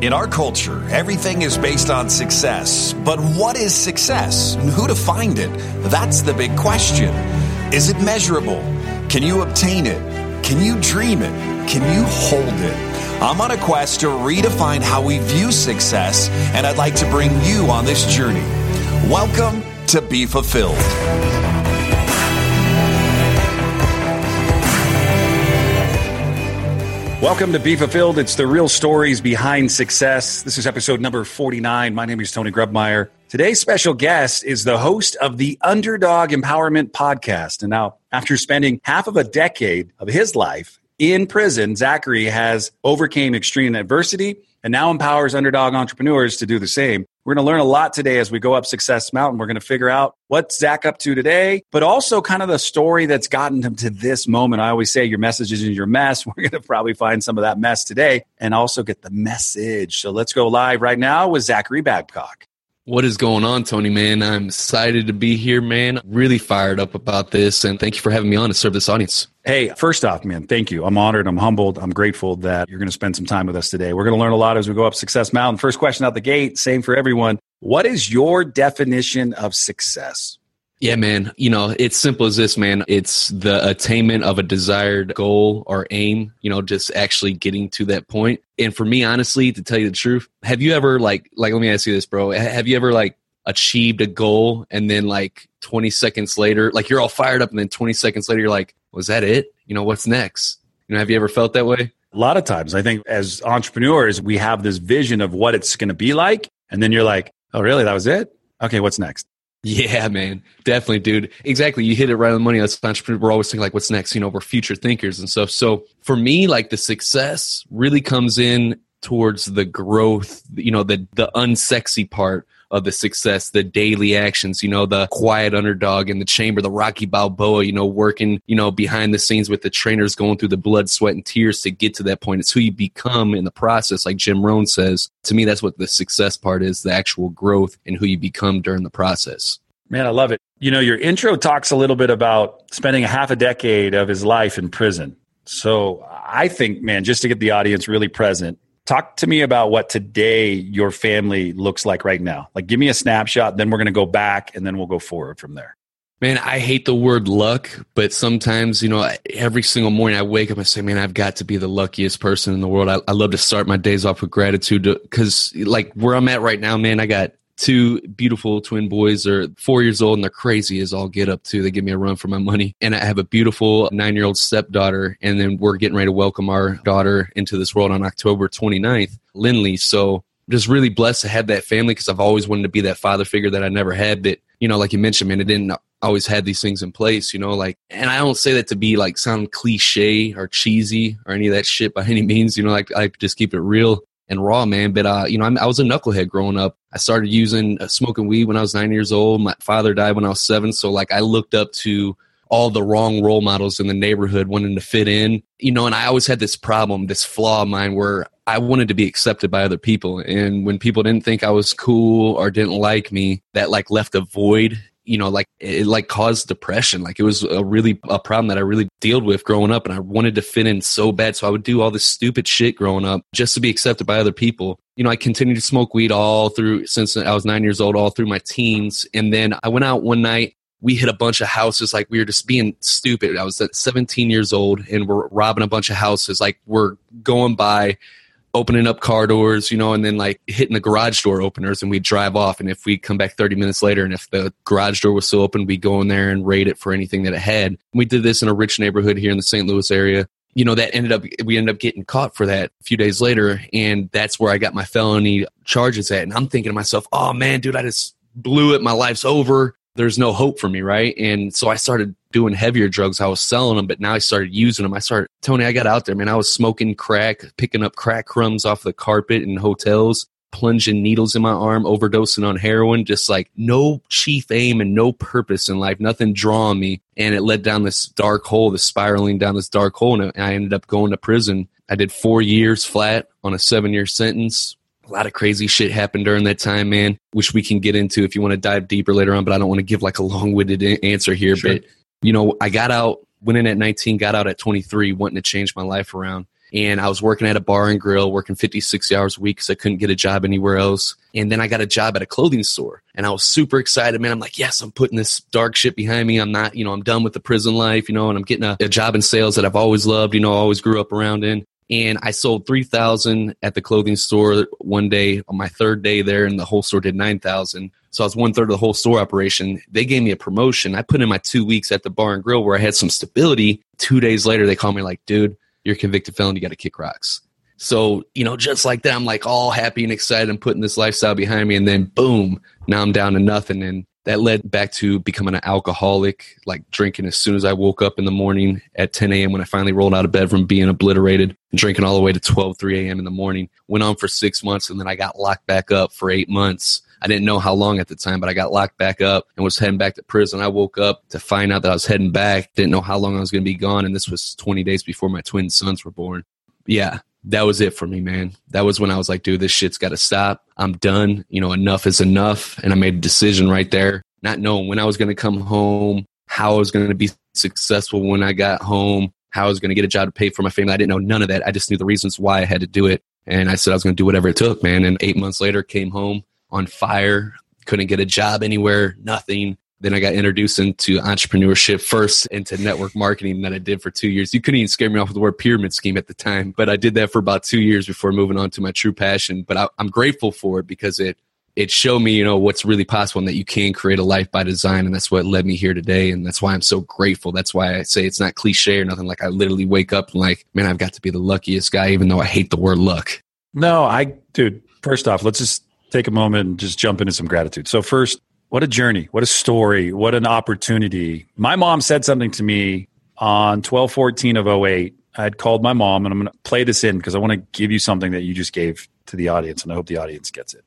In our culture, everything is based on success. But what is success? And who defined it? That's the big question. Is it measurable? Can you obtain it? Can you dream it? Can you hold it? I'm on a quest to redefine how we view success, and I'd like to bring you on this journey. Welcome to Be Fulfilled. Welcome to Be Fulfilled. It's the real stories behind success. This is episode number 49. My name is Tony Grubmeyer. Today's special guest is the host of the Underdog Empowerment Podcast. And now, after spending half of a decade of his life in prison, Zachary has overcame extreme adversity and now empowers underdog entrepreneurs to do the same. We're going to learn a lot today as we go up Success Mountain. We're going to figure out what Zach up to today, but also kind of the story that's gotten him to this moment. I always say your message is in your mess. We're going to probably find some of that mess today and also get the message. So let's go live right now with Zachary Babcock. What is going on, Tony, man? I'm excited to be here, man. Really fired up about this. And thank you for having me on to serve this audience. Hey, first off, man, thank you. I'm honored. I'm humbled. I'm grateful that you're going to spend some time with us today. We're going to learn a lot as we go up Success Mountain. First question out the gate, same for everyone. What is your definition of success? Yeah, man. You know, it's simple as this, man. It's the attainment of a desired goal or aim, you know, just actually getting to that point. And for me, honestly, to tell you the truth, have you ever like like let me ask you this, bro. Have you ever like achieved a goal and then like 20 seconds later, like you're all fired up and then 20 seconds later you're like, was that it? You know, what's next? You know, have you ever felt that way? A lot of times, I think as entrepreneurs, we have this vision of what it's going to be like. And then you're like, oh, really? That was it? Okay, what's next? Yeah, man. Definitely, dude. Exactly. You hit it right on the money. As entrepreneurs, we're always thinking like, what's next? You know, we're future thinkers and stuff. So for me, like the success really comes in towards the growth, you know, the the unsexy part of the success, the daily actions, you know, the quiet underdog in the chamber, the Rocky Balboa, you know, working, you know, behind the scenes with the trainers going through the blood, sweat, and tears to get to that point. It's who you become in the process, like Jim Rohn says. To me, that's what the success part is, the actual growth and who you become during the process. Man, I love it. You know, your intro talks a little bit about spending a half a decade of his life in prison. So I think, man, just to get the audience really present, Talk to me about what today your family looks like right now. Like, give me a snapshot, then we're going to go back and then we'll go forward from there. Man, I hate the word luck, but sometimes, you know, every single morning I wake up and say, man, I've got to be the luckiest person in the world. I, I love to start my days off with gratitude because, like, where I'm at right now, man, I got two beautiful twin boys are four years old and they're crazy as all get up to. They give me a run for my money. And I have a beautiful nine year old stepdaughter. And then we're getting ready to welcome our daughter into this world on October 29th, Lindley. So I'm just really blessed to have that family because I've always wanted to be that father figure that I never had. That, you know, like you mentioned, man, it didn't always had these things in place, you know, like, and I don't say that to be like sound cliche or cheesy or any of that shit by any means, you know, like I just keep it real and raw, man. But uh, you know, I'm, i was a knucklehead growing up. I started using uh, smoking weed when I was nine years old. My father died when I was seven, so like I looked up to all the wrong role models in the neighborhood, wanting to fit in. You know, and I always had this problem, this flaw of mine, where I wanted to be accepted by other people, and when people didn't think I was cool or didn't like me, that like left a void you know like it like caused depression. Like it was a really a problem that i really dealt with growing up and i wanted to fit in so bad. So i would do all this stupid shit growing up just to be accepted by other people. You know i continued to smoke weed all through since i was nine years old all through my teens. And then i went out one night. We hit a bunch of houses like we were just being stupid. I was at 17 years old and we're robbing a bunch of houses. Like we're going by opening up car doors, you know, and then like hitting the garage door openers and we'd drive off. And if we come back 30 minutes later and if the garage door was still open, we'd go in there and raid it for anything that it had. We did this in a rich neighborhood here in the St. Louis area. You know, that ended up, we ended up getting caught for that a few days later. And that's where I got my felony charges at. And I'm thinking to myself, oh man, dude, I just blew it. My life's over there's no hope for me, right? And so I started doing heavier drugs. I was selling them, but now I started using them. I started, Tony, I got out there, man. I was smoking crack, picking up crack crumbs off the carpet in hotels, plunging needles in my arm, overdosing on heroin, just like no chief aim and no purpose in life, nothing drawing me. And it led down this dark hole, this spiraling down this dark hole. And I ended up going to prison. I did four years flat on a seven year sentence, a lot of crazy shit happened during that time, man, which we can get into if you want to dive deeper later on, but I don't want to give like a long winded answer here. Sure. But, you know, I got out, went in at 19, got out at 23, wanting to change my life around. and I was working at a bar and grill, working 50, 60 hours a week because I couldn't get a job anywhere else. And then I got a job at a clothing store and I was super excited, man. I'm like, yes, I'm putting this dark shit behind me. I'm not, you know, I'm done with the prison life, you know, and I'm getting a, a job in sales that I've always loved, you know, always grew up around in. And I sold 3000 at the clothing store one day on my third day there and the whole store did 9000 so I was one third of the whole store operation. They gave me a promotion. I put in my two weeks at the bar and grill where I had some stability. Two days later, they called me like, dude, you're a convicted felon. You got to kick rocks. So, you know, just like that, I'm like all happy and excited and putting this lifestyle behind me. And then boom, now I'm down to nothing. And that led back to becoming an alcoholic, like drinking as soon as I woke up in the morning at 10 a.m. when I finally rolled out of bed from being obliterated, and drinking all the way to 12, 3 a.m. in the morning. Went on for six months and then I got locked back up for eight months. I didn't know how long at the time, but I got locked back up and was heading back to prison. I woke up to find out that I was heading back. Didn't know how long I was going to be gone. And this was 20 days before my twin sons were born. Yeah, that was it for me, man. That was when I was like, dude, this shit's got to stop. I'm done. You know, enough is enough. And I made a decision right there, not knowing when I was going to come home, how I was going to be successful when I got home, how I was going to get a job to pay for my family. I didn't know none of that. I just knew the reasons why I had to do it. And I said I was going to do whatever it took, man. And eight months later, came home on fire, couldn't get a job anywhere, nothing. Then I got introduced into entrepreneurship first into network marketing that I did for two years. You couldn't even scare me off with the word pyramid scheme at the time, but I did that for about two years before moving on to my true passion. But I, I'm grateful for it because it it showed me, you know, what's really possible and that you can create a life by design. And that's what led me here today. And that's why I'm so grateful. That's why I say it's not cliche or nothing. Like I literally wake up and like, man, I've got to be the luckiest guy, even though I hate the word luck. No, I, dude, first off, let's just take a moment and just jump into some gratitude. So first, what a journey, what a story, what an opportunity. My mom said something to me on 12 14 of 08. I had called my mom and I'm going to play this in because I want to give you something that you just gave to the audience and I hope the audience gets it.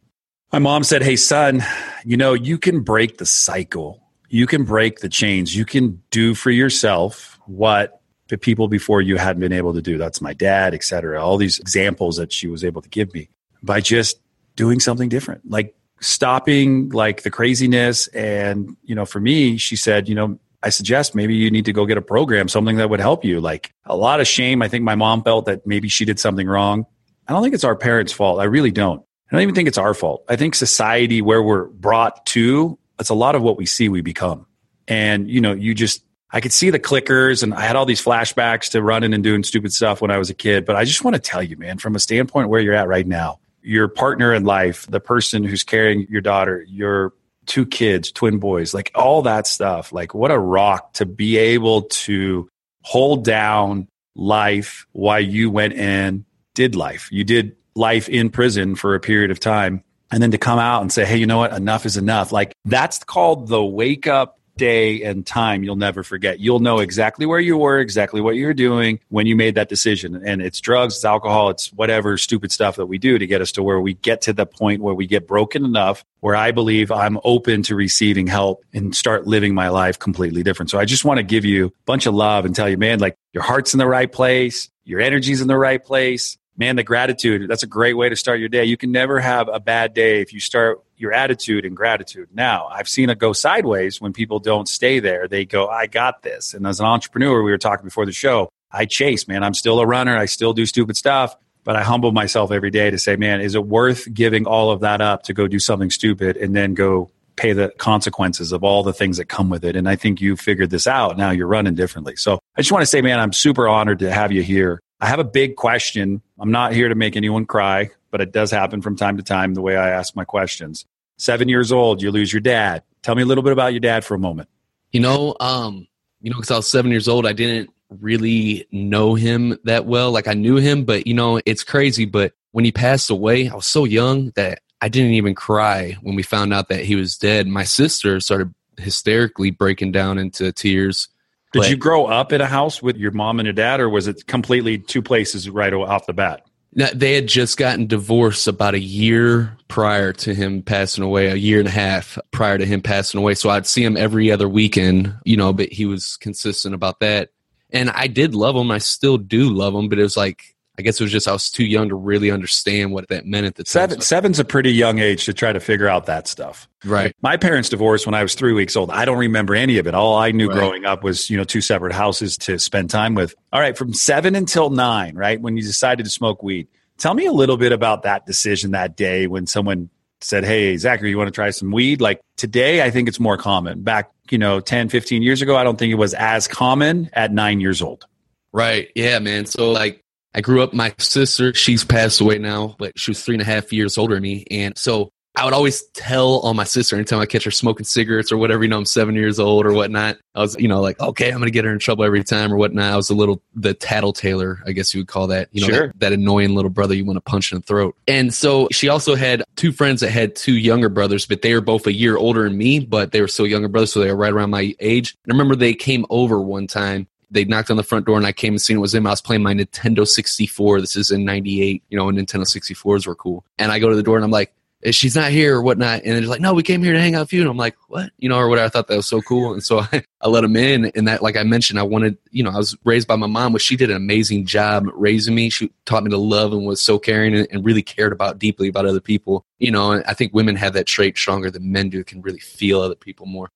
My mom said, Hey, son, you know, you can break the cycle. You can break the chains. You can do for yourself what the people before you hadn't been able to do. That's my dad, et cetera. All these examples that she was able to give me by just doing something different, like stopping like the craziness. And, you know, for me, she said, you know, I suggest maybe you need to go get a program, something that would help you. Like a lot of shame. I think my mom felt that maybe she did something wrong. I don't think it's our parents' fault. I really don't. I don't even think it's our fault. I think society where we're brought to, it's a lot of what we see we become. And, you know, you just, I could see the clickers and I had all these flashbacks to running and doing stupid stuff when I was a kid. But I just want to tell you, man, from a standpoint where you're at right now, your partner in life, the person who's carrying your daughter, your two kids, twin boys, like all that stuff, like what a rock to be able to hold down life while you went and did life. You did life in prison for a period of time and then to come out and say, hey, you know what? Enough is enough. Like that's called the wake up day and time you'll never forget. You'll know exactly where you were, exactly what you were doing when you made that decision. And it's drugs, it's alcohol, it's whatever stupid stuff that we do to get us to where we get to the point where we get broken enough where I believe I'm open to receiving help and start living my life completely different. So I just want to give you a bunch of love and tell you, man, like your heart's in the right place, your energy's in the right place man, the gratitude, that's a great way to start your day. You can never have a bad day if you start your attitude and gratitude. Now, I've seen it go sideways when people don't stay there. They go, I got this. And as an entrepreneur, we were talking before the show, I chase, man. I'm still a runner. I still do stupid stuff, but I humble myself every day to say, man, is it worth giving all of that up to go do something stupid and then go pay the consequences of all the things that come with it? And I think you figured this out. Now you're running differently. So I just want to say, man, I'm super honored to have you here. I have a big question. I'm not here to make anyone cry, but it does happen from time to time the way I ask my questions. Seven years old, you lose your dad. Tell me a little bit about your dad for a moment. You know, um, you know, because I was seven years old, I didn't really know him that well. Like I knew him, but you know, it's crazy. But when he passed away, I was so young that I didn't even cry when we found out that he was dead. My sister started hysterically breaking down into tears did but, you grow up in a house with your mom and your dad, or was it completely two places right off the bat? They had just gotten divorced about a year prior to him passing away, a year and a half prior to him passing away. So I'd see him every other weekend, you know, but he was consistent about that. And I did love him. I still do love him, but it was like, I guess it was just I was too young to really understand what that meant at the time. Seven, seven's a pretty young age to try to figure out that stuff. Right. My parents divorced when I was three weeks old. I don't remember any of it. All I knew Right. growing up was, you know, two separate houses to spend time with. All right, from seven until nine, right? When you decided to smoke weed. Tell me a little bit about that decision that day when someone said, Hey, Zachary, you want to try some weed? Like today, I think it's more common. Back, you know, 10, 15 years ago, I don't think it was as common at nine years old. Right. Yeah, man. So like I grew up, my sister, she's passed away now, but she was three and a half years older than me. And so I would always tell on my sister anytime I catch her smoking cigarettes or whatever, you know, I'm seven years old or whatnot. I was, you know, like, okay, I'm going to get her in trouble every time or whatnot. I was a little, the tattletailer, I guess you would call that, you know, Sure. that, that annoying little brother you want to punch in the throat. And so she also had two friends that had two younger brothers, but they were both a year older than me, but they were still younger brothers. So they were right around my age. And I remember they came over one time they knocked on the front door and I came and seen it was him. I was playing my Nintendo 64. This is in 98, you know, Nintendo 64s were cool. And I go to the door and I'm like, "Eh, she's not here or whatnot. And they're like, no, we came here to hang out with you. And I'm like, what? You know, or whatever. I thought that was so cool. And so I, I let him in. And that, like I mentioned, I wanted, you know, I was raised by my mom, which she did an amazing job raising me. She taught me to love and was so caring and, and really cared about deeply about other people. You know, I think women have that trait stronger than men do, can really feel other people more.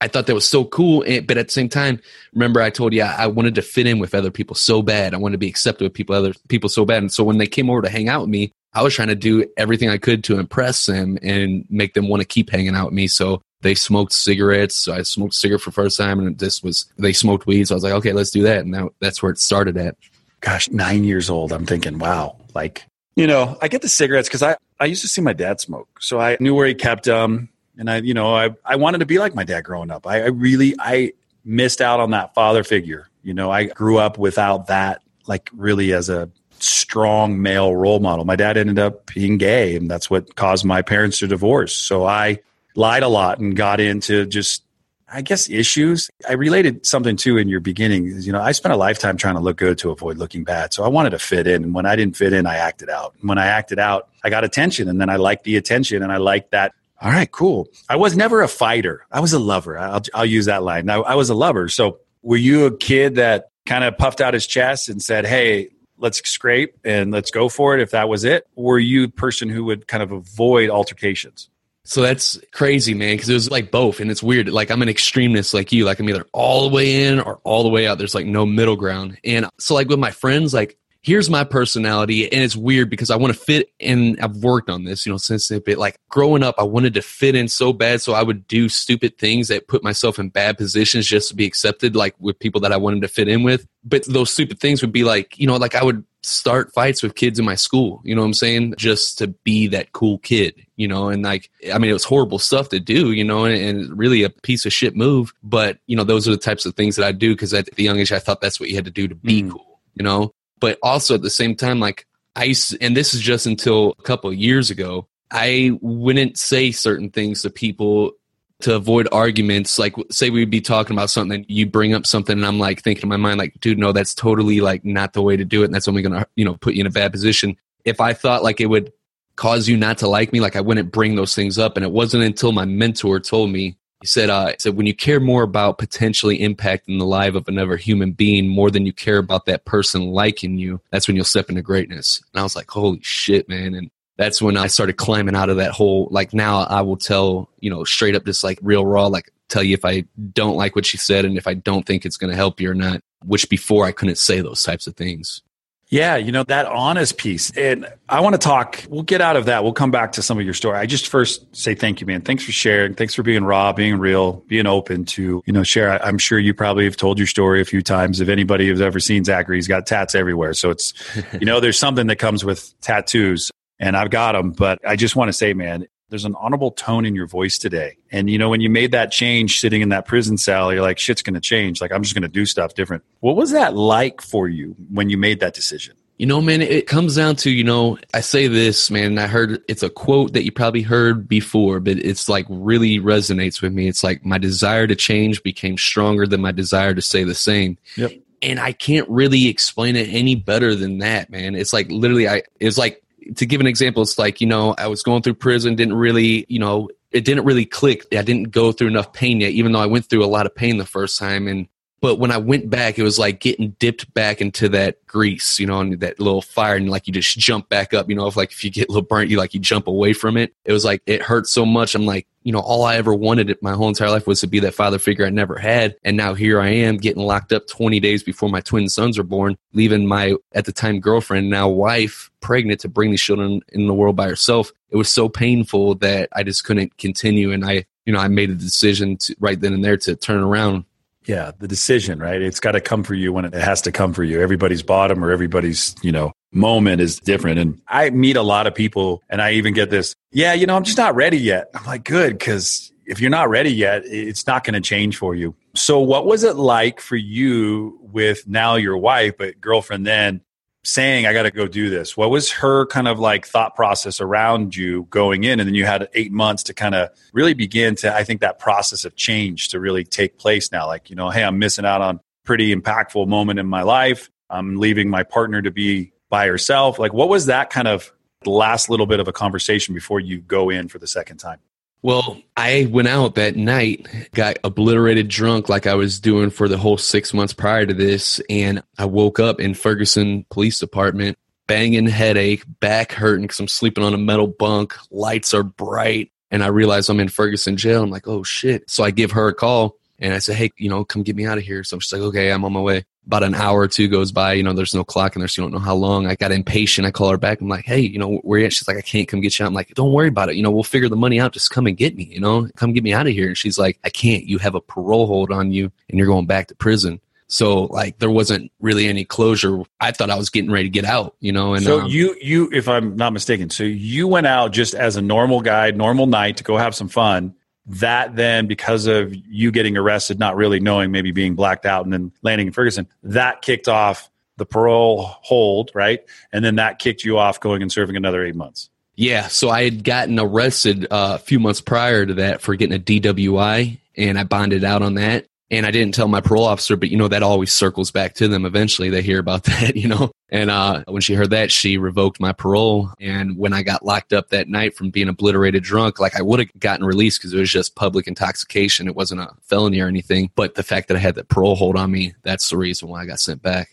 I thought that was so cool. And, but at the same time, remember I told you I, I wanted to fit in with other people so bad. I wanted to be accepted with people, other people so bad. And so when they came over to hang out with me, I was trying to do everything I could to impress them and make them want to keep hanging out with me. So they smoked cigarettes. So I smoked a cigarette for the first time, and this was they smoked weed. So I was like, okay, let's do that. And that, that's where it started at. gosh, nine years old, I'm thinking, wow, like, you know, I get the cigarettes because I, I used to see my dad smoke. So I knew where he kept them. And I, you know, I, I wanted to be like my dad growing up. I, I really, I missed out on that father figure. You know, I grew up without that, like, really as a strong male role model. My dad ended up being gay, and that's what caused my parents to divorce. So I lied a lot and got into just I guess issues. I related something too in your beginning. You know, I spent a lifetime trying to look good to avoid looking bad. So I wanted to fit in. And when I didn't fit in, I acted out. And when I acted out, I got attention. And then I liked the attention and I liked that. All right, cool. I was never a fighter. I was a lover. I'll, I'll use that line. Now, I was a lover. So were you a kid that kind of puffed out his chest and said, Hey, let's scrape and let's go for it if that was it? Were you a person who would kind of avoid altercations? So that's crazy, man, because it was like both. And it's weird. Like I'm an extremist like you. Like I'm either all the way in or all the way out. There's like no middle ground. And so like with my friends, like here's my personality. And it's weird because I want to fit in. I've worked on this, you know, since a bit. Like growing up, I wanted to fit in so bad. So I would do stupid things that put myself in bad positions just to be accepted, like with people that I wanted to fit in with. But those stupid things would be like, you know, like I would start fights with kids in my school, you know what I'm saying? Just to be that cool kid, you know, and like, I mean, it was horrible stuff to do, you know, and, and really a piece of shit move. But, you know, those are the types of things that I do because at the young age, I thought that's what you had to do to be Mm. cool, you know? But also at the same time, like, I used, and this is just until a couple of years ago, I wouldn't say certain things to people to avoid arguments. Like, say we'd be talking about something, you bring up something, and I'm like thinking in my mind, like, dude, no, that's totally like not the way to do it, and that's only gonna, you know, put you in a bad position. If I thought like it would cause you not to like me, like I wouldn't bring those things up. And it wasn't until my mentor told me, he said, uh, he said, when you care more about potentially impacting the life of another human being more than you care about that person liking you, that's when you'll step into greatness. And I was like, holy shit, man. And that's when I started climbing out of that hole. Like now I will tell, you know, straight up just like real raw, like tell you if I don't like what she said and if I don't think it's going to help you or not, which before I couldn't say those types of things. Yeah, you know, that honest piece. And I want to talk, we'll get out of that. We'll come back to some of your story. I just first say thank you, man. Thanks for sharing. Thanks for being raw, being real, being open to, you know, share. I'm sure you probably have told your story a few times. If anybody has ever seen Zachary, he's got tats everywhere. So it's, you know, there's something that comes with tattoos and I've got them. But I just want to say, man, there's an honorable tone in your voice today. And, you know, when you made that change sitting in that prison cell, you're like, shit's going to change. Like, I'm just going to do stuff different. What was that like for you when you made that decision? You know, man, it comes down to, you know, I say this, man, and I heard it's a quote that you probably heard before, but it's like really resonates with me. It's like my desire to change became stronger than my desire to stay the same. Yep. And I can't really explain it any better than that, man. It's like literally, I, it's like, to give an example, it's like, you know, I was going through prison, didn't really, you know, it didn't really click. I didn't go through enough pain yet, even though I went through a lot of pain the first time. And But when I went back, it was like getting dipped back into that grease, you know, and that little fire, and like you just jump back up. You know, if like if you get a little burnt, you like you jump away from it. It was like it hurt so much. I'm like, you know, all I ever wanted my whole entire life was to be that father figure I never had, and now here I am getting locked up 20 days before my twin sons are born, leaving my at the time girlfriend, now wife, pregnant to bring these children in the world by herself. It was so painful that I just couldn't continue, and I, you know, I made a decision to right then and there to turn around yeah, the decision, right? It's got to come for you when it has to come for you. Everybody's bottom or everybody's, you know, moment is different. And I meet a lot of people and I even get this, yeah, you know, I'm just not ready yet. I'm like, good, because if you're not ready yet, it's not going to change for you. So, what was it like for you with now your wife, but girlfriend then saying i got to go do this what was her kind of like thought process around you going in and then you had eight months to kind of really begin to i think that process of change to really take place now like you know hey i'm missing out on pretty impactful moment in my life i'm leaving my partner to be by herself like what was that kind of last little bit of a conversation before you go in for the second time well, I went out that night, got obliterated drunk like I was doing for the whole six months prior to this. And I woke up in Ferguson Police Department, banging headache, back hurting because I'm sleeping on a metal bunk. Lights are bright. And I realize I'm in Ferguson jail. I'm like, oh shit. So I give her a call and I say, hey, you know, come get me out of here. So she's like, okay, I'm on my way about an hour or two goes by. You know, there's no clock in there, so you don't know how long. I got impatient. I call her back. I'm like, hey, you know, where you at? She's like, I can't come get you. I'm like, don't worry about it. You know, we'll figure the money out. Just come and get me. You know, come get me out of here. And she's like, I can't. You have a parole hold on you, and you're going back to prison. So like there wasn't really any closure. I thought I was getting ready to get out, you know. And so um, you you if I'm not mistaken, so you went out just as a normal guy, normal night to go have some fun, that then because of you getting arrested not really knowing maybe being blacked out and then landing in ferguson that kicked off the parole hold right? And then that kicked you off going and serving another eight months. Yeah so i had gotten arrested uh, a few months prior to that for getting a dwi and i bonded out on that and I didn't tell my parole officer, but you know, that always circles back to them. Eventually they hear about that, you know? And, uh, when she heard that, she revoked my parole. And when I got locked up that night from being obliterated drunk, like I would have gotten released because it was just public intoxication. It wasn't a felony or anything. But the fact that I had that parole hold on me, that's the reason why I got sent back.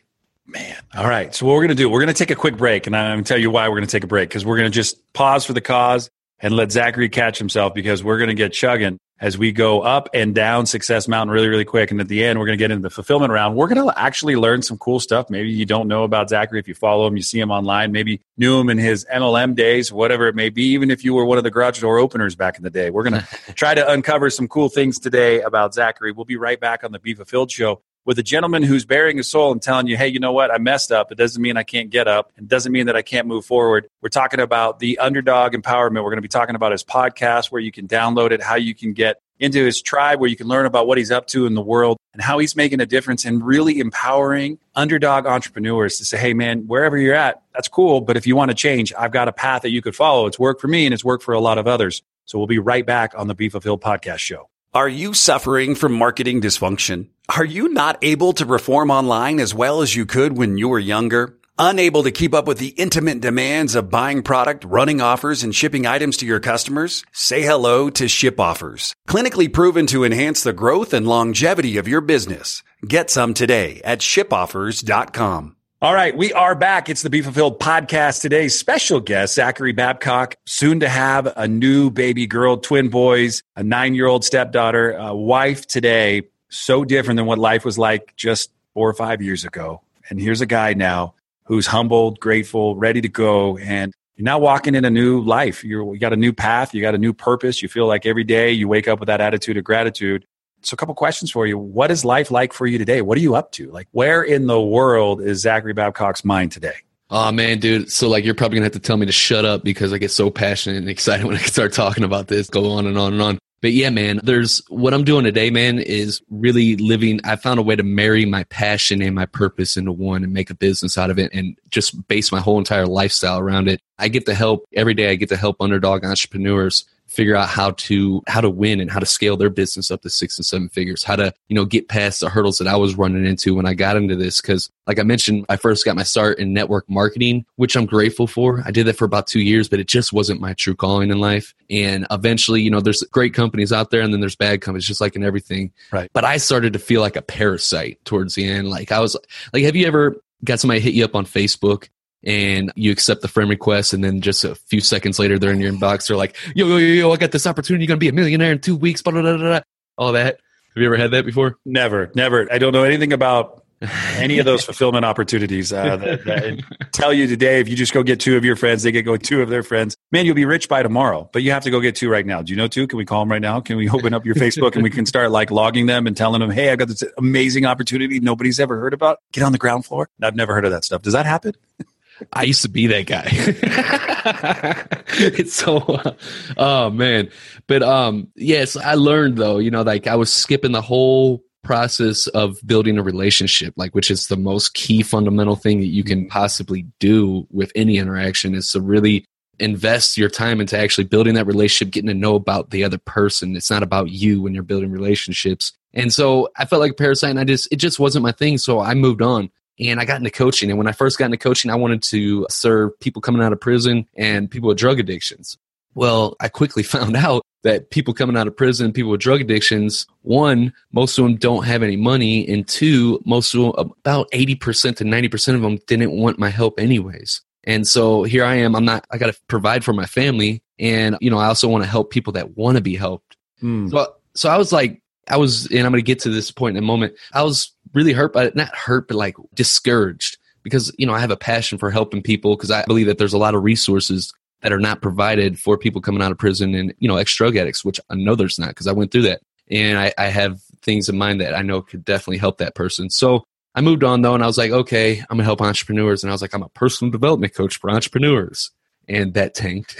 Man. All right. So what we're going to do, we're going to take a quick break and I'm going to tell you why we're going to take a break because we're going to just pause for the cause and let Zachary catch himself because we're going to get chugging as we go up and down Success Mountain really, really quick. And at the end, we're going to get into the fulfillment round. We're going to actually learn some cool stuff. Maybe you don't know about Zachary if you follow him, you see him online, maybe knew him in his MLM days, whatever it may be, even if you were one of the garage door openers back in the day. We're going to try to uncover some cool things today about Zachary. We'll be right back on the Be Fulfilled Show with a gentleman who's bearing his soul and telling you, hey, you know what? I messed up. It doesn't mean I can't get up. It doesn't mean that I can't move forward. We're talking about the underdog empowerment. We're going to be talking about his podcast where you can download it, how you can get into his tribe where you can learn about what he's up to in the world and how he's making a difference and really empowering underdog entrepreneurs to say, hey, man, wherever you're at, that's cool. But if you want to change, I've got a path that you could follow. It's worked for me and it's worked for a lot of others. So we'll be right back on the Be Fulfilled podcast show. Are you suffering from marketing dysfunction? Are you not able to perform online as well as you could when you were younger? Unable to keep up with the intimate demands of buying product, running offers, and shipping items to your customers? Say hello to Ship Offers. Clinically proven to enhance the growth and longevity of your business. Get some today at shipoffers.com. All right, we are back. It's the Be Fulfilled podcast today. Special guest, Zachary Babcock, soon to have a new baby girl, twin boys, a nine year old stepdaughter, a wife today. So different than what life was like just four or five years ago. And here's a guy now who's humbled, grateful, ready to go. And you're now walking in a new life. You're, you got a new path. You got a new purpose. You feel like every day you wake up with that attitude of gratitude. So, a couple questions for you. What is life like for you today? What are you up to? Like, where in the world is Zachary Babcock's mind today? Oh man, dude. So like you're probably gonna have to tell me to shut up because I get so passionate and excited when I start talking about this. Go on and on and on. But yeah, man, there's what I'm doing today, man, is really living. I found a way to marry my passion and my purpose into one and make a business out of it and just base my whole entire lifestyle around it. I get to help every day. I get to help underdog entrepreneurs figure out how to how to win and how to scale their business up to six and seven figures how to you know get past the hurdles that i was running into when i got into this. Because like i mentioned i first got my start in network marketing which i'm grateful for. I did that for about two years but it just wasn't my true calling in life. And eventually you know there's great companies out there and then there's bad companies just like in everything. Right. But i started to feel like a parasite towards the end. Like i was like have you ever got somebody hit you up on facebook and you accept the friend request and then just a few seconds later they're in your inbox. They're like yo yo yo yo i got this opportunity. You're gonna be a millionaire in two weeks blah, blah, blah, blah. all that. Have you ever had that before? Never never. I don't know anything about any of those fulfillment opportunities uh, that, that tell you today if you just go get two of your friends they get go two of their friends. Man you'll be rich by tomorrow but you have to go get two right now. Do you know two? Can we call them right now? Can we open up your facebook and we can start like logging them and telling them hey i've got this amazing opportunity nobody's ever heard about. Get on the ground floor. I've never heard of that stuff. Does that happen I used to be that guy. it's so, uh, oh man. But um, yes, I learned though. You know, like I was skipping the whole process of building a relationship, like which is the most key fundamental thing that you can possibly do with any interaction is to really invest your time into actually building that relationship, getting to know about the other person. It's not about you when you're building relationships. And so I felt like a parasite and I just it just wasn't my thing. So I moved on and I got into coaching. And when I first got into coaching, I wanted to serve people coming out of prison and people with drug addictions. Well, I quickly found out that people coming out of prison, people with drug addictions, one, most of them don't have any money, and two, most of them, about 80% to 90% of them didn't want my help anyways. And so here I am, I'm not, I got to provide for my family. And, you know, I also want to help people that want to be helped. Mm. So, so I was like, I was, and I'm going to get to this point in a moment. I was really hurt by it, not hurt, but like discouraged because, you know, I have a passion for helping people because I believe that there's a lot of resources that are not provided for people coming out of prison and, you know, ex drug addicts, which I know there's not because I went through that. And I, I have things in mind that I know could definitely help that person. So I moved on though, and I was like, okay, I'm gonna help entrepreneurs. And I was like, I'm a personal development coach for entrepreneurs and that tanked.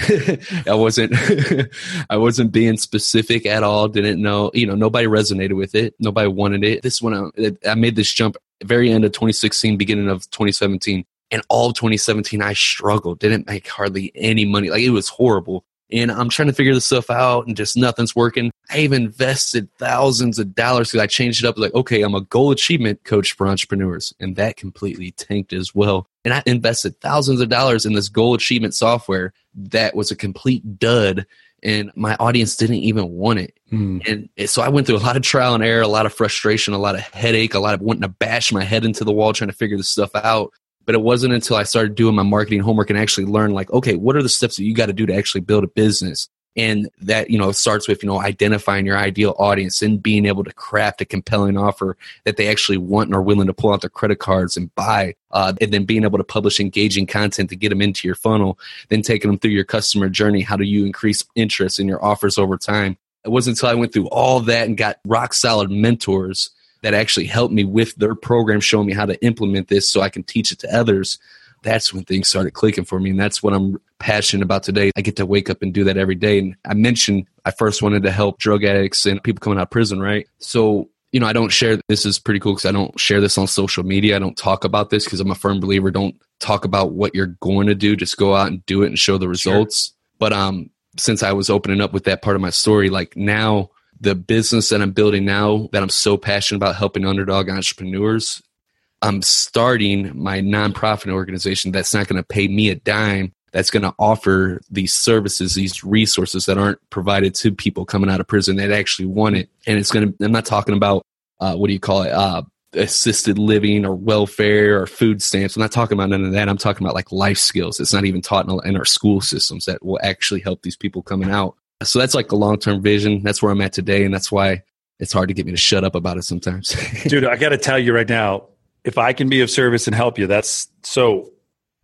I wasn't I wasn't being specific at all. Didn't know, you know, nobody resonated with it. Nobody wanted it. This one uh, I made this jump very end of 2016, beginning of 2017. And all 2017 I struggled. Didn't make hardly any money. Like it was horrible and I'm trying to figure this stuff out and just nothing's working. I've invested thousands of dollars because I changed it up like, okay, I'm a goal achievement coach for entrepreneurs. And that completely tanked as well. And I invested thousands of dollars in this goal achievement software that was a complete dud. And my audience didn't even want it. Mm. And so I went through a lot of trial and error, a lot of frustration, a lot of headache, a lot of wanting to bash my head into the wall trying to figure this stuff out. But it wasn't until I started doing my marketing homework and actually learned like, okay, what are the steps that you got to do to actually build a business? And that, you know, starts with, you know, identifying your ideal audience and being able to craft a compelling offer that they actually want and are willing to pull out their credit cards and buy. Uh, and then being able to publish engaging content to get them into your funnel, then taking them through your customer journey. How do you increase interest in your offers over time? It wasn't until I went through all that and got rock solid mentors that actually helped me with their program, showing me how to implement this so I can teach it to others. That's when things started clicking for me. And that's what I'm passionate about today. I get to wake up and do that every day. And I mentioned I first wanted to help drug addicts and people coming out of prison, right? So you know, I don't share this is pretty cool because I don't share this on social media. I don't talk about this because I'm a firm believer. Don't talk about what you're going to do. Just go out and do it and show the results. Sure. But um, since I was opening up with that part of my story, like now the business that I'm building now that I'm so passionate about helping underdog entrepreneurs, I'm starting my nonprofit organization that's not going to pay me a dime. That's going to offer these services, these resources that aren't provided to people coming out of prison that actually want it. And it's going to, I'm not talking about, uh, what do you call it? Uh, assisted living or welfare or food stamps. I'm not talking about none of that. I'm talking about like life skills. It's not even taught in our school systems that will actually help these people coming out. So that's like the long term vision. That's where I'm at today. And that's why it's hard to get me to shut up about it sometimes. Dude, I got to tell you right now, if I can be of service and help you, that's so,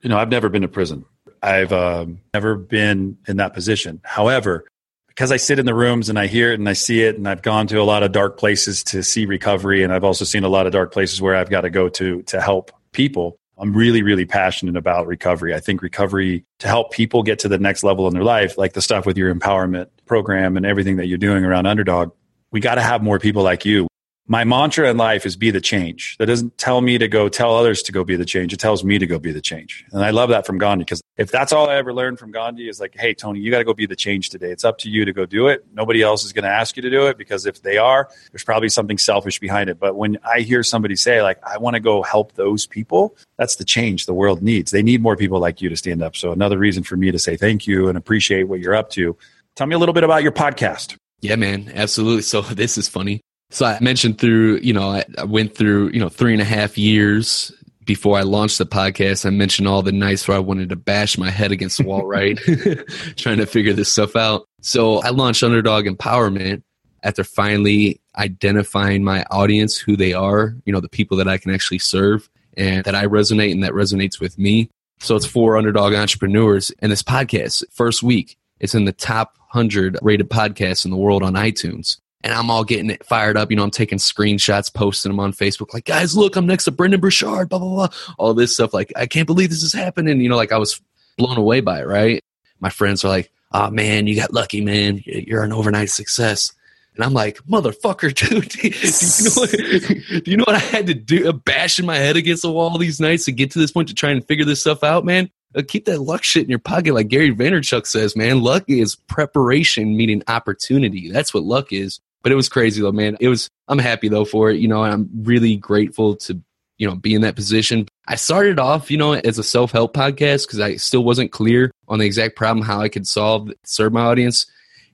you know, I've never been to prison. I've um, never been in that position. However, because I sit in the rooms and I hear it and I see it, and I've gone to a lot of dark places to see recovery, and I've also seen a lot of dark places where I've got to go to to help people. I'm really, really passionate about recovery. I think recovery to help people get to the next level in their life, like the stuff with your empowerment program and everything that you're doing around underdog, we got to have more people like you. My mantra in life is be the change. That doesn't tell me to go tell others to go be the change. It tells me to go be the change. And I love that from Gandhi because if that's all I ever learned from Gandhi is like, hey, Tony, you got to go be the change today. It's up to you to go do it. Nobody else is going to ask you to do it because if they are, there's probably something selfish behind it. But when I hear somebody say, like, I want to go help those people, that's the change the world needs. They need more people like you to stand up. So another reason for me to say thank you and appreciate what you're up to. Tell me a little bit about your podcast. Yeah, man, absolutely. So this is funny. So I mentioned through, you know, I, I went through, you know, three and a half years before I launched the podcast. I mentioned all the nights where I wanted to bash my head against the wall, right? Trying to figure this stuff out. So I launched Underdog Empowerment after finally identifying my audience, who they are, you know, the people that I can actually serve and that I resonate and that resonates with me. So it's for underdog entrepreneurs. And this podcast, first week, it's in the top 100 rated podcasts in the world on iTunes and I'm all getting it fired up. You know, I'm taking screenshots, posting them on Facebook, like, guys, look, I'm next to Brendon Burchard, blah, blah, blah. All this stuff. Like, I can't believe this is happening. You know, like I was blown away by it, right? My friends are like, oh, man, you got lucky, man. You're an overnight success. And I'm like, motherfucker, dude, do you, know what, do you know what I had to do? Bashing my head against the wall these nights to get to this point to try and figure this stuff out, man. Uh, keep that luck shit in your pocket, like Gary Vaynerchuk says, man. Luck is preparation meeting opportunity. That's what luck is. But it was crazy though, man. It was. I'm happy though for it. You know, I'm really grateful to you know be in that position. I started off, you know, as a self help podcast because I still wasn't clear on the exact problem how I could solve serve my audience,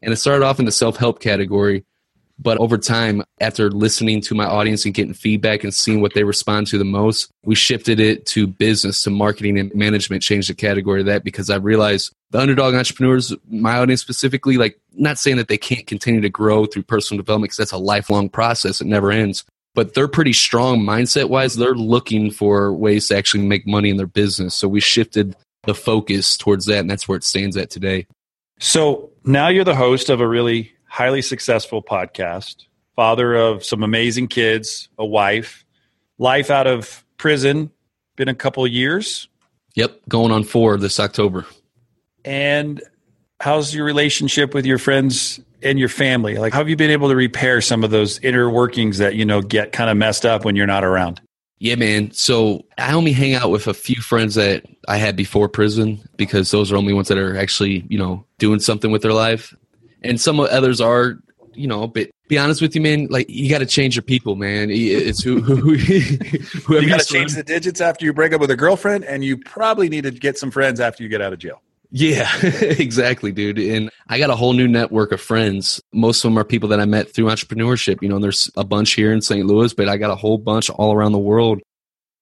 and it started off in the self help category. But over time, after listening to my audience and getting feedback and seeing what they respond to the most, we shifted it to business, to marketing and management, changed the category of that because I realized the underdog entrepreneurs, my audience specifically, like not saying that they can't continue to grow through personal development because that's a lifelong process, it never ends. But they're pretty strong mindset wise. They're looking for ways to actually make money in their business. So we shifted the focus towards that, and that's where it stands at today. So now you're the host of a really highly successful podcast, father of some amazing kids, a wife, life out of prison, been a couple years. Yep, going on four this October. And how's your relationship with your friends and your family? Like, how have you been able to repair some of those inner workings that, you know, get kind of messed up when you're not around? Yeah, man. So I only hang out with a few friends that I had before prison because those are only ones that are actually, you know, doing something with their life. And some others are, you know, but be honest with you, man, like you got to change your people, man. It's who, who, who you got to change the digits after you break up with a girlfriend, and you probably need to get some friends after you get out of jail. Yeah, exactly, dude. And I got a whole new network of friends. Most of them are people that I met through entrepreneurship. You know, there's a bunch here in St. Louis, but I got a whole bunch all around the world.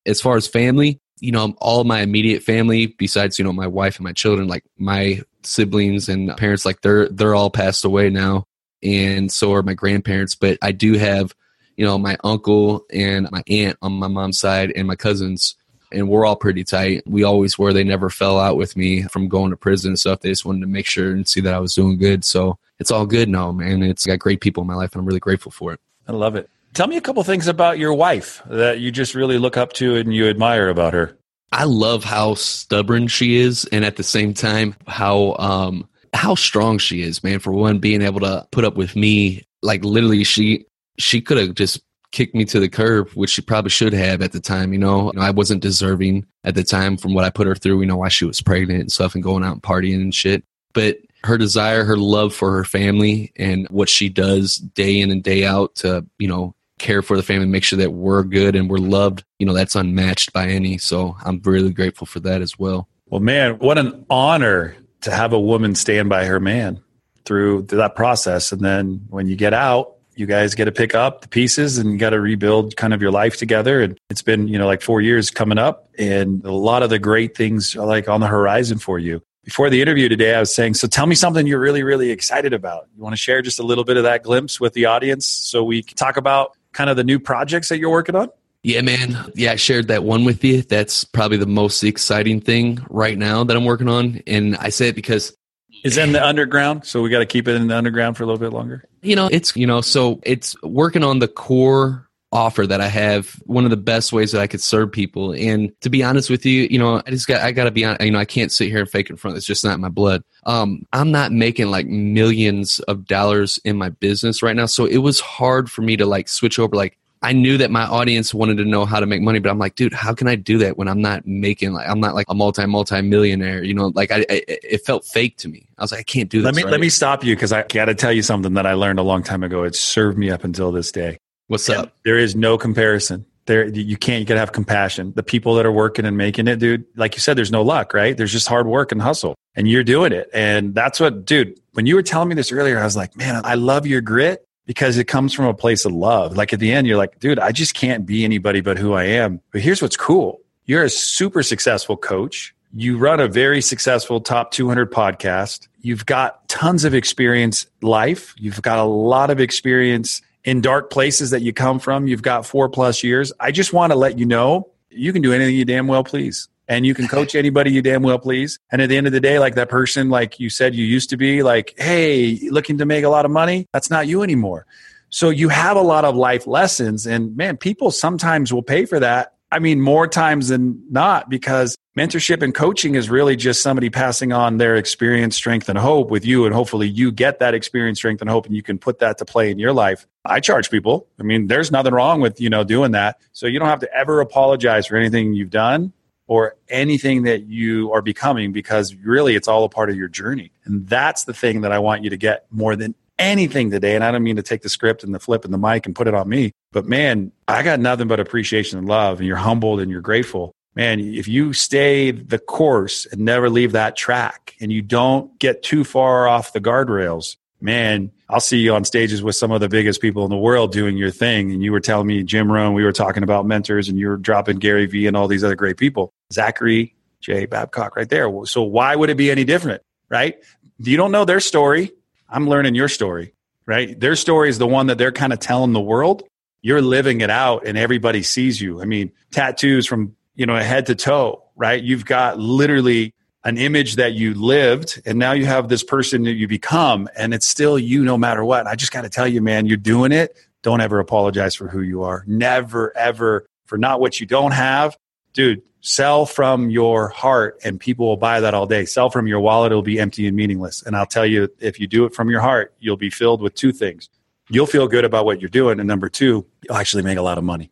As far as family, you know, all my immediate family, besides, you know, my wife and my children, like my siblings and parents, like they're they're all passed away now. And so are my grandparents. But I do have, you know, my uncle and my aunt on my mom's side and my cousins and we're all pretty tight. We always were. They never fell out with me from going to prison and stuff. They just wanted to make sure and see that I was doing good. So it's all good now, man. It's got great people in my life, and I'm really grateful for it. I love it. Tell me a couple things about your wife that you just really look up to and you admire about her. I love how stubborn she is, and at the same time, how um how strong she is, man. For one, being able to put up with me, like literally, she she could have just kicked me to the curb, which she probably should have at the time. You know, I wasn't deserving at the time from what I put her through. You know, why she was pregnant and stuff and going out and partying and shit. But her desire, her love for her family, and what she does day in and day out to, you know, care for the family, make sure that we're good and we're loved, you know, that's unmatched by any. So I'm really grateful for that as well. Well, man, what an honor to have a woman stand by her man through that process. And then when you get out, you guys get to pick up the pieces and you got to rebuild kind of your life together. And it's been, you know, like four years coming up, and a lot of the great things are like on the horizon for you. Before the interview today, I was saying, so tell me something you're really, really excited about. You want to share just a little bit of that glimpse with the audience so we can talk about kind of the new projects that you're working on? Yeah, man. Yeah, I shared that one with you. That's probably the most exciting thing right now that I'm working on. And I say it because is in the underground, so we got to keep it in the underground for a little bit longer. You know, it's you know, so it's working on the core offer that I have. One of the best ways that I could serve people, and to be honest with you, you know, I just got I got to be on. You know, I can't sit here and fake in front. It's just not my blood. Um, I'm not making like millions of dollars in my business right now, so it was hard for me to like switch over. Like, I knew that my audience wanted to know how to make money, but I'm like, dude, how can I do that when I'm not making like I'm not like a multi multi millionaire? You know, like I, I, it felt fake to me. I was like, I can't do this. Let me right? let me stop you because I got to tell you something that I learned a long time ago. It served me up until this day. What's up? There is no comparison. There, you can't. You gotta have compassion. The people that are working and making it, dude. Like you said, there's no luck, right? There's just hard work and hustle, and you're doing it. And that's what, dude. When you were telling me this earlier, I was like, man, I love your grit because it comes from a place of love. Like at the end, you're like, dude, I just can't be anybody but who I am. But here's what's cool: you're a super successful coach. You run a very successful top 200 podcast. You've got tons of experience life. You've got a lot of experience in dark places that you come from. You've got four plus years. I just want to let you know you can do anything you damn well please. And you can coach anybody you damn well please. And at the end of the day, like that person, like you said, you used to be like, hey, looking to make a lot of money, that's not you anymore. So you have a lot of life lessons. And man, people sometimes will pay for that. I mean, more times than not, because mentorship and coaching is really just somebody passing on their experience, strength, and hope with you. And hopefully you get that experience, strength, and hope, and you can put that to play in your life. I charge people. I mean, there's nothing wrong with, you know, doing that. So you don't have to ever apologize for anything you've done or anything that you are becoming because really it's all a part of your journey. And that's the thing that I want you to get more than anything today. And I don't mean to take the script and the flip and the mic and put it on me, but man, I got nothing but appreciation and love. And you're humbled and you're grateful. Man, if you stay the course and never leave that track and you don't get too far off the guardrails, man, I'll see you on stages with some of the biggest people in the world doing your thing. And you were telling me Jim Rohn, we were talking about mentors and you were dropping Gary Vee and all these other great people. Zachary J. Babcock right there. So why would it be any different? Right? You don't know their story. I'm learning your story, right? Their story is the one that they're kind of telling the world. You're living it out and everybody sees you. I mean, tattoos from, you know, head to toe, right? You've got literally an image that you lived and now you have this person that you become and it's still you no matter what. I just got to tell you, man, you're doing it. Don't ever apologize for who you are. Never, ever for not what you don't have. Dude, sell from your heart and people will buy that all day. Sell from your wallet, it'll be empty and meaningless. And I'll tell you, if you do it from your heart, you'll be filled with two things. You'll feel good about what you're doing. And number two, you'll actually make a lot of money.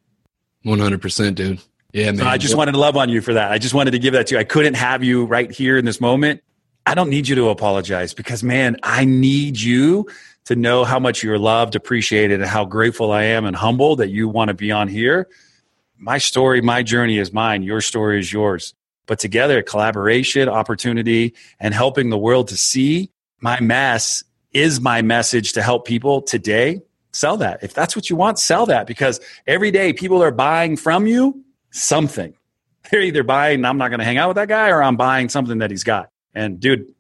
100%, dude. Yeah, man. So I just wanted to love on you for that. I just wanted to give that to you. I couldn't have you right here in this moment. I don't need you to apologize because, man, I need you to know how much you're loved, appreciated, and how grateful I am and humble that you want to be on here. My story, my journey is mine. Your story is yours. But together, collaboration, opportunity, and helping the world to see my mess is my message to help people today. Sell that. If that's what you want, sell that because every day people are buying from you something. They're either buying, I'm not going to hang out with that guy, or I'm buying something that he's got. And dude,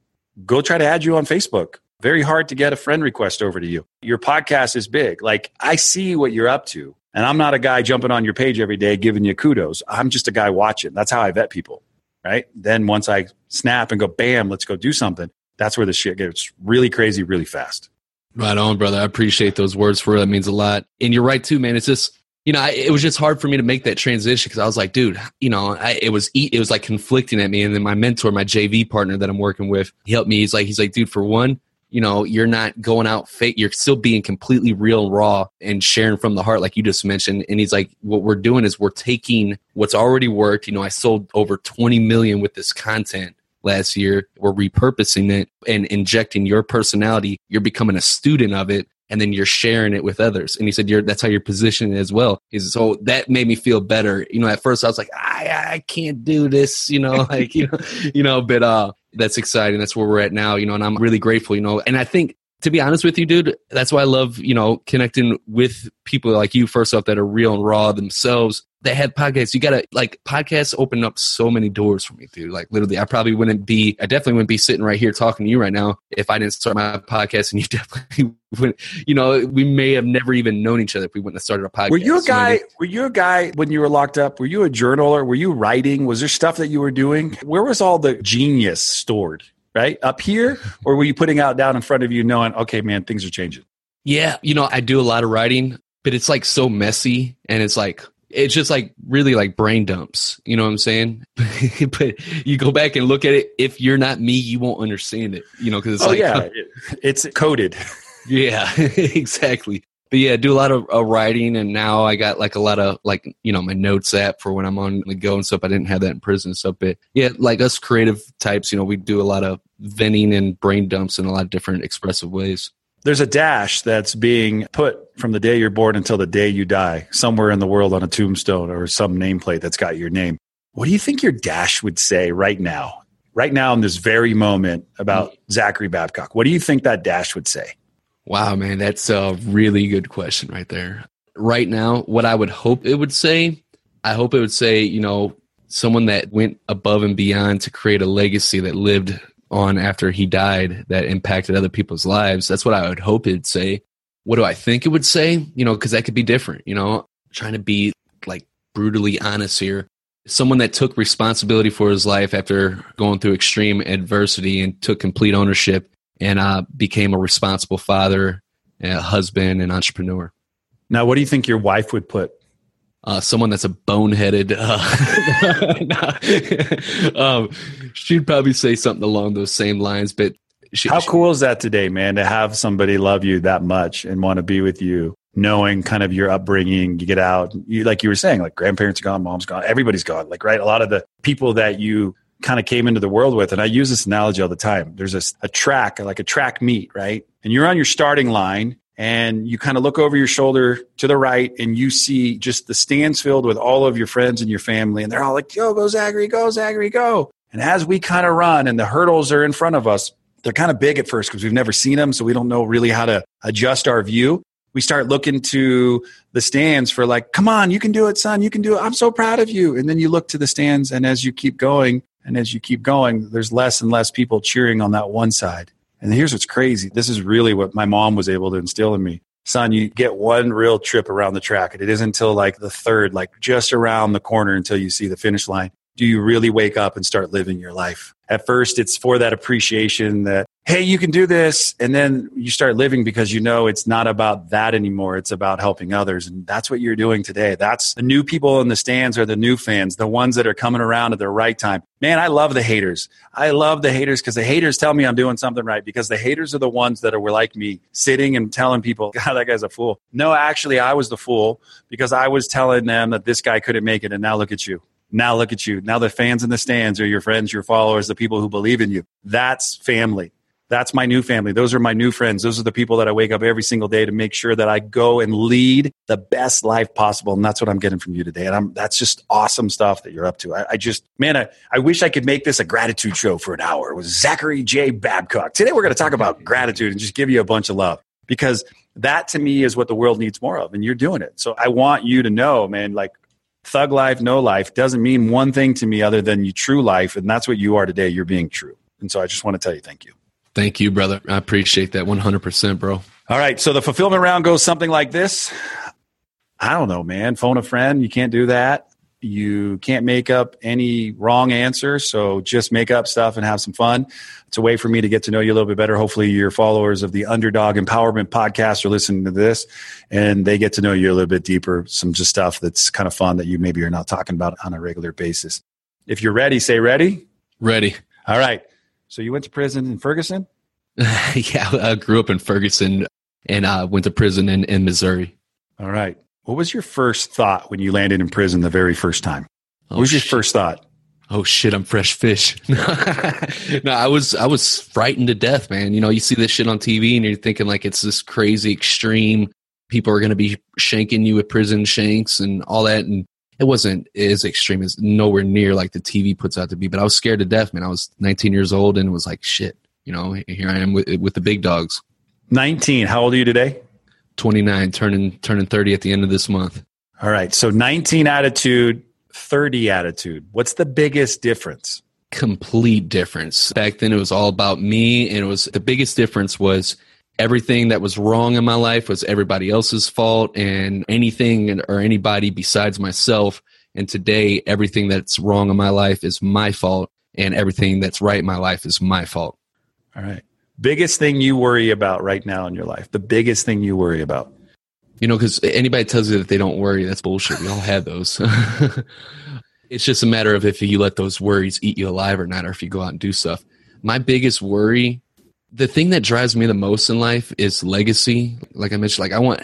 go try to add you on Facebook. Very hard to get a friend request over to you. Your podcast is big. Like, I see what you're up to. And I'm not a guy jumping on your page every day giving you kudos. I'm just a guy watching. That's how I vet people. Right. Then once I snap and go, bam, let's go do something, that's where the shit gets really crazy, really fast. Right on, brother. I appreciate those words for That means a lot. And you're right too, man. It's just, you know, I, it was just hard for me to make that transition because I was like, dude, you know, I, it was it was like conflicting at me. And then my mentor, my JV partner that I'm working with, he helped me. He's like, he's like, dude, for one, you know, you're not going out fake. You're still being completely real raw and sharing from the heart, like you just mentioned. And he's like, what we're doing is we're taking what's already worked. You know, I sold over 20 million with this content last year. We're repurposing it and injecting your personality. You're becoming a student of it and then you're sharing it with others. And he said, that's how you're positioning it as well. So that made me feel better. You know, at first I was like, I, I can't do this, you know, like, you know, you know, but, uh, that's exciting. That's where we're at now, you know, and I'm really grateful, you know, and I think to be honest with you, dude, that's why I love, you know, connecting with people like you first off that are real and raw themselves that had podcasts. You gotta like podcasts open up so many doors for me, dude. Like literally, I probably wouldn't be, I definitely wouldn't be sitting right here talking to you right now if I didn't start my podcast. And you definitely wouldn't, you know, we may have never even known each other if we wouldn't have started a podcast. Were you a guy? You know Were you a guy when you were locked up? Were you a journaler? Were you writing? Was there stuff that you were doing? Where was all the genius stored? Right up here, or were you putting out down in front of you, knowing, okay, man, things are changing? Yeah, you know, I do a lot of writing, but it's like so messy and it's like it's just like really like brain dumps. You know what I'm saying? but you go back and look at it. If you're not me, you won't understand it. You know, because it's oh like, yeah, it's coded. yeah, exactly. but yeah, do a lot of uh, writing, and now I got like a lot of like you know my notes app for when I'm on the go and stuff. I didn't have that in prison, so but yeah, like us creative types, you know, we do a lot of venting and brain dumps in a lot of different expressive ways. There's a dash that's being put from the day you're born until the day you die, somewhere in the world on a tombstone or some nameplate that's got your name. What do you think your dash would say right now? Right now, in this very moment, about Zachary Babcock, what do you think that dash would say? Wow, man, that's a really good question right there. Right now, what I would hope it would say, I hope it would say, you know, someone that went above and beyond to create a legacy that lived on after he died that impacted other people's lives. That's what I would hope it'd say. What do I think it would say? You know, because that could be different. You know, trying to be like brutally honest here. Someone that took responsibility for his life after going through extreme adversity and took complete ownership and uh, became a responsible father, a husband, and entrepreneur. Now, what do you think your wife would put? Uh, someone that's a boneheaded. Uh, um, she'd probably say something along those same lines. But she, how she, cool is that today, man? To have somebody love you that much and want to be with you, knowing kind of your upbringing. You get out, you like you were saying, like grandparents are gone, mom's gone, everybody's gone. Like right, a lot of the people that you kind of came into the world with. And I use this analogy all the time. There's a, a track, like a track meet, right? And you're on your starting line and you kind of look over your shoulder to the right and you see just the stands filled with all of your friends and your family. And they're all like, yo, go Zachary, go Zachary, go. And as we kind of run and the hurdles are in front of us, they're kind of big at first because we've never seen them. So we don't know really how to adjust our view. We start looking to the stands for like, come on, you can do it, son. You can do it. I'm so proud of you. And then you look to the stands. And as you keep going, and as you keep going, there's less and less people cheering on that one side. And here's what's crazy. This is really what my mom was able to instill in me. Son, you get one real trip around the track. And it isn't until like the third, like just around the corner until you see the finish line. Do you really wake up and start living your life? At first, it's for that appreciation that hey, you can do this. And then you start living because you know it's not about that anymore. It's about helping others. And that's what you're doing today. That's the new people in the stands are the new fans, the ones that are coming around at the right time. Man, I love the haters. I love the haters because the haters tell me I'm doing something right because the haters are the ones that are like me sitting and telling people, God, that guy's a fool. No, actually, I was the fool because I was telling them that this guy couldn't make it. And now look at you. Now look at you. Now the fans in the stands are your friends, your followers, the people who believe in you. That's family. That's my new family. Those are my new friends. Those are the people that I wake up every single day to make sure that I go and lead the best life possible. And that's what I'm getting from you today. And I'm, that's just awesome stuff that you're up to. I, I just, man, I, I wish I could make this a gratitude show for an hour. It was Zachary J. Babcock. Today we're going to talk about gratitude and just give you a bunch of love because that to me is what the world needs more of. And you're doing it. So I want you to know, man, like thug life, no life doesn't mean one thing to me other than you true life. And that's what you are today. You're being true. And so I just want to tell you thank you. Thank you, brother. I appreciate that 100%, bro. All right. So the fulfillment round goes something like this. I don't know, man. Phone a friend. You can't do that. You can't make up any wrong answer. So just make up stuff and have some fun. It's a way for me to get to know you a little bit better. Hopefully, your followers of the Underdog Empowerment Podcast are listening to this and they get to know you a little bit deeper. Some just stuff that's kind of fun that you maybe are not talking about on a regular basis. If you're ready, say ready. Ready. All right. So you went to prison in Ferguson? yeah, I grew up in Ferguson and I uh, went to prison in, in Missouri. All right. What was your first thought when you landed in prison the very first time? What oh, was your shit. first thought? Oh shit, I'm fresh fish. no, I was I was frightened to death, man. You know, you see this shit on TV and you're thinking like it's this crazy extreme people are going to be shanking you with prison shanks and all that and it wasn't as extreme as nowhere near like the TV puts out to be. But I was scared to death, man. I was 19 years old and was like, shit, you know, here I am with with the big dogs. 19. How old are you today? 29, turning turning 30 at the end of this month. All right. So 19 attitude, 30 attitude. What's the biggest difference? Complete difference. Back then, it was all about me, and it was the biggest difference was everything that was wrong in my life was everybody else's fault and anything or anybody besides myself. And today, everything that's wrong in my life is my fault, and everything that's right in my life is my fault. All right. Biggest thing you worry about right now in your life, the biggest thing you worry about. You know, because anybody tells you that they don't worry, that's bullshit. We all have those. it's just a matter of if you let those worries eat you alive or not, or if you go out and do stuff. My biggest worry the thing that drives me the most in life is legacy. Like I mentioned, like I want,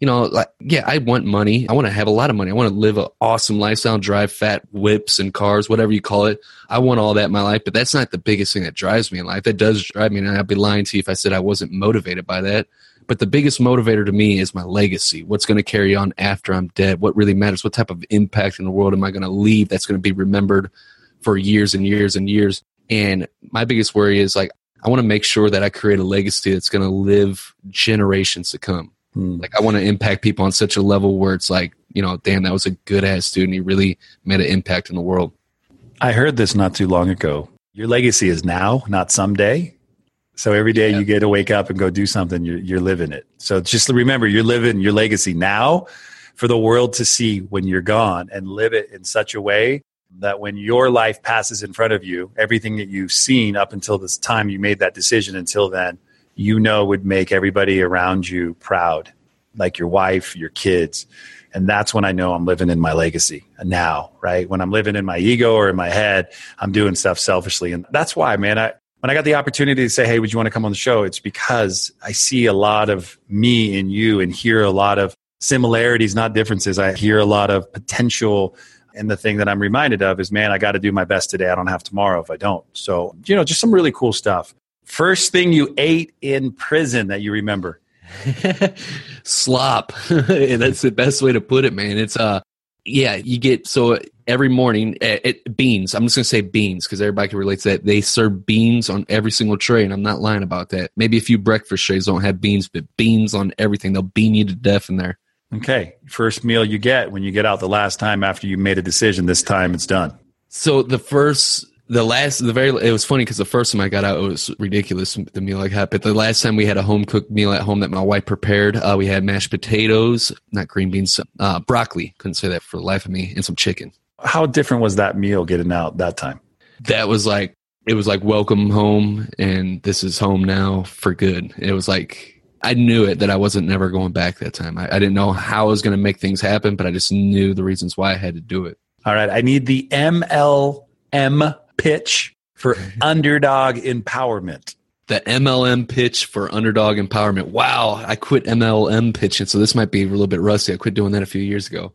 you know, like yeah, I want money. I want to have a lot of money. I want to live an awesome lifestyle, drive fat whips and cars, whatever you call it. I want all that in my life, but that's not the biggest thing that drives me in life. That does drive me, and I'd be lying to you if I said I wasn't motivated by that. But the biggest motivator to me is my legacy. What's going to carry on after I'm dead? What really matters? What type of impact in the world am I going to leave that's going to be remembered for years and years and years? And my biggest worry is like I want to make sure that I create a legacy that's going to live generations to come. Hmm. Like I want to impact people on such a level where it's like, you know, damn, that was a good ass student. He really made an impact in the world. I heard this not too long ago. Your legacy is now, not someday. So every day yeah. you get to wake up and go do something, you're, you're living it. So just remember, you're living your legacy now for the world to see when you're gone and live it in such a way that when your life passes in front of you, everything that you've seen up until this time you made that decision until then, you know would make everybody around you proud, like your wife, your kids. And that's when I know I'm living in my legacy now, right? When I'm living in my ego or in my head, I'm doing stuff selfishly. And that's why, man, I, when I got the opportunity to say, Hey, would you want to come on the show? It's because I see a lot of me in you and hear a lot of similarities, not differences. I hear a lot of potential and the thing that I'm reminded of is, man, I got to do my best today. I don't have tomorrow if I don't. So, you know, just some really cool stuff. First thing you ate in prison that you remember? Slop. That's the best way to put it, man. It's uh yeah, you get so every morning it, eh, it beans. I'm just gonna say beans because everybody can relate to that. They serve beans on every single tray, and I'm not lying about that. Maybe a few breakfast trays don't have beans, but beans on everything. They'll bean you to death in there. Okay. First meal you get when you get out the last time after you made a decision, this time it's done. So the first, the last, the very, it was funny because the first time I got out, it was ridiculous, the meal I had. But the last time we had a home cooked meal at home that my wife prepared, uh, we had mashed potatoes, not green beans, uh, broccoli. Couldn't say that for the life of me, and some chicken. How different was that meal getting out that time? That was like, it was like welcome home and this is home now for good. It was like, I knew it that I wasn't never going back that time. I, I didn't know how I was going to make things happen, but I just knew the reasons why I had to do it. All right. I need the MLM pitch for underdog empowerment. The MLM pitch for underdog empowerment. Wow. I quit MLM pitching. So this might be a little bit rusty. I quit doing that a few years ago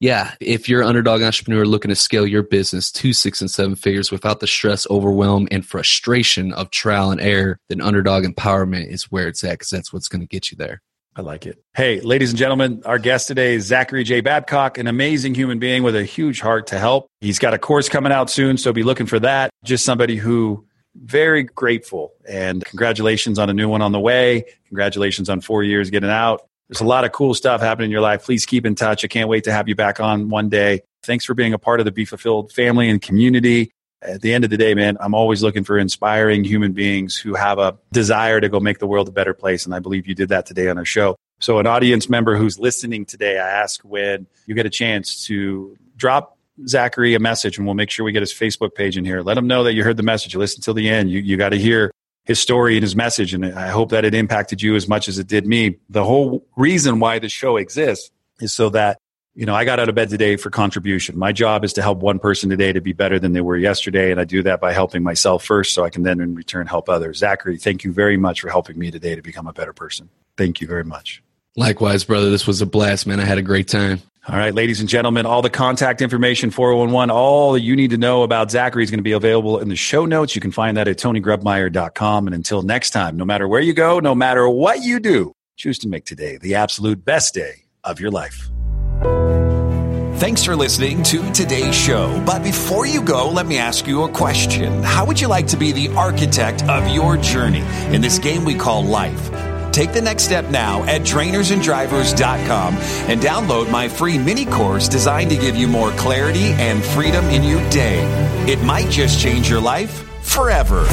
yeah, if you're an underdog entrepreneur looking to scale your business to six and seven figures without the stress, overwhelm, and frustration of trial and error, then underdog empowerment is where it's at because that's what's going to get you there. I like it. Hey, ladies and gentlemen, our guest today is Zachary J. Babcock, an amazing human being with a huge heart to help. He's got a course coming out soon, so be looking for that. Just somebody who very grateful and congratulations on a new one on the way. Congratulations on four years getting out. There's a lot of cool stuff happening in your life. Please keep in touch. I can't wait to have you back on one day. Thanks for being a part of the Be Fulfilled family and community. At the end of the day, man, I'm always looking for inspiring human beings who have a desire to go make the world a better place. And I believe you did that today on our show. So, an audience member who's listening today, I ask when you get a chance to drop Zachary a message and we'll make sure we get his Facebook page in here. Let him know that you heard the message. You listen till the end. You, you got to hear his story and his message. And I hope that it impacted you as much as it did me. The whole reason why the show exists is so that, you know, I got out of bed today for contribution. My job is to help one person today to be better than they were yesterday. And I do that by helping myself first so I can then in return help others. Zachary, thank you very much for helping me today to become a better person. Thank you very much. Likewise, brother. This was a blast, man. I had a great time. All right, ladies and gentlemen, all the contact information, 411, all you need to know about Zachary is going to be available in the show notes. You can find that at tonygrebmeyer.com. And until next time, no matter where you go, no matter what you do, choose to make today the absolute best day of your life. Thanks for listening to today's show. But before you go, let me ask you a question. How would you like to be the architect of your journey in this game we call life? Take the next step now at trainersandrivers.com and download my free mini course designed to give you more clarity and freedom in your day. It might just change your life forever.